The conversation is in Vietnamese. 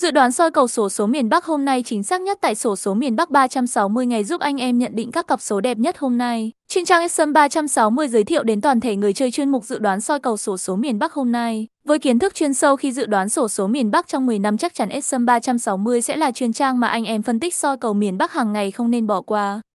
Dự đoán soi cầu sổ số miền Bắc hôm nay chính xác nhất tại sổ số miền Bắc 360 ngày giúp anh em nhận định các cặp số đẹp nhất hôm nay. Trên trang Sâm 360 giới thiệu đến toàn thể người chơi chuyên mục dự đoán soi cầu sổ số miền Bắc hôm nay. Với kiến thức chuyên sâu khi dự đoán sổ số miền Bắc trong 10 năm chắc chắn Sâm 360 sẽ là chuyên trang mà anh em phân tích soi cầu miền Bắc hàng ngày không nên bỏ qua.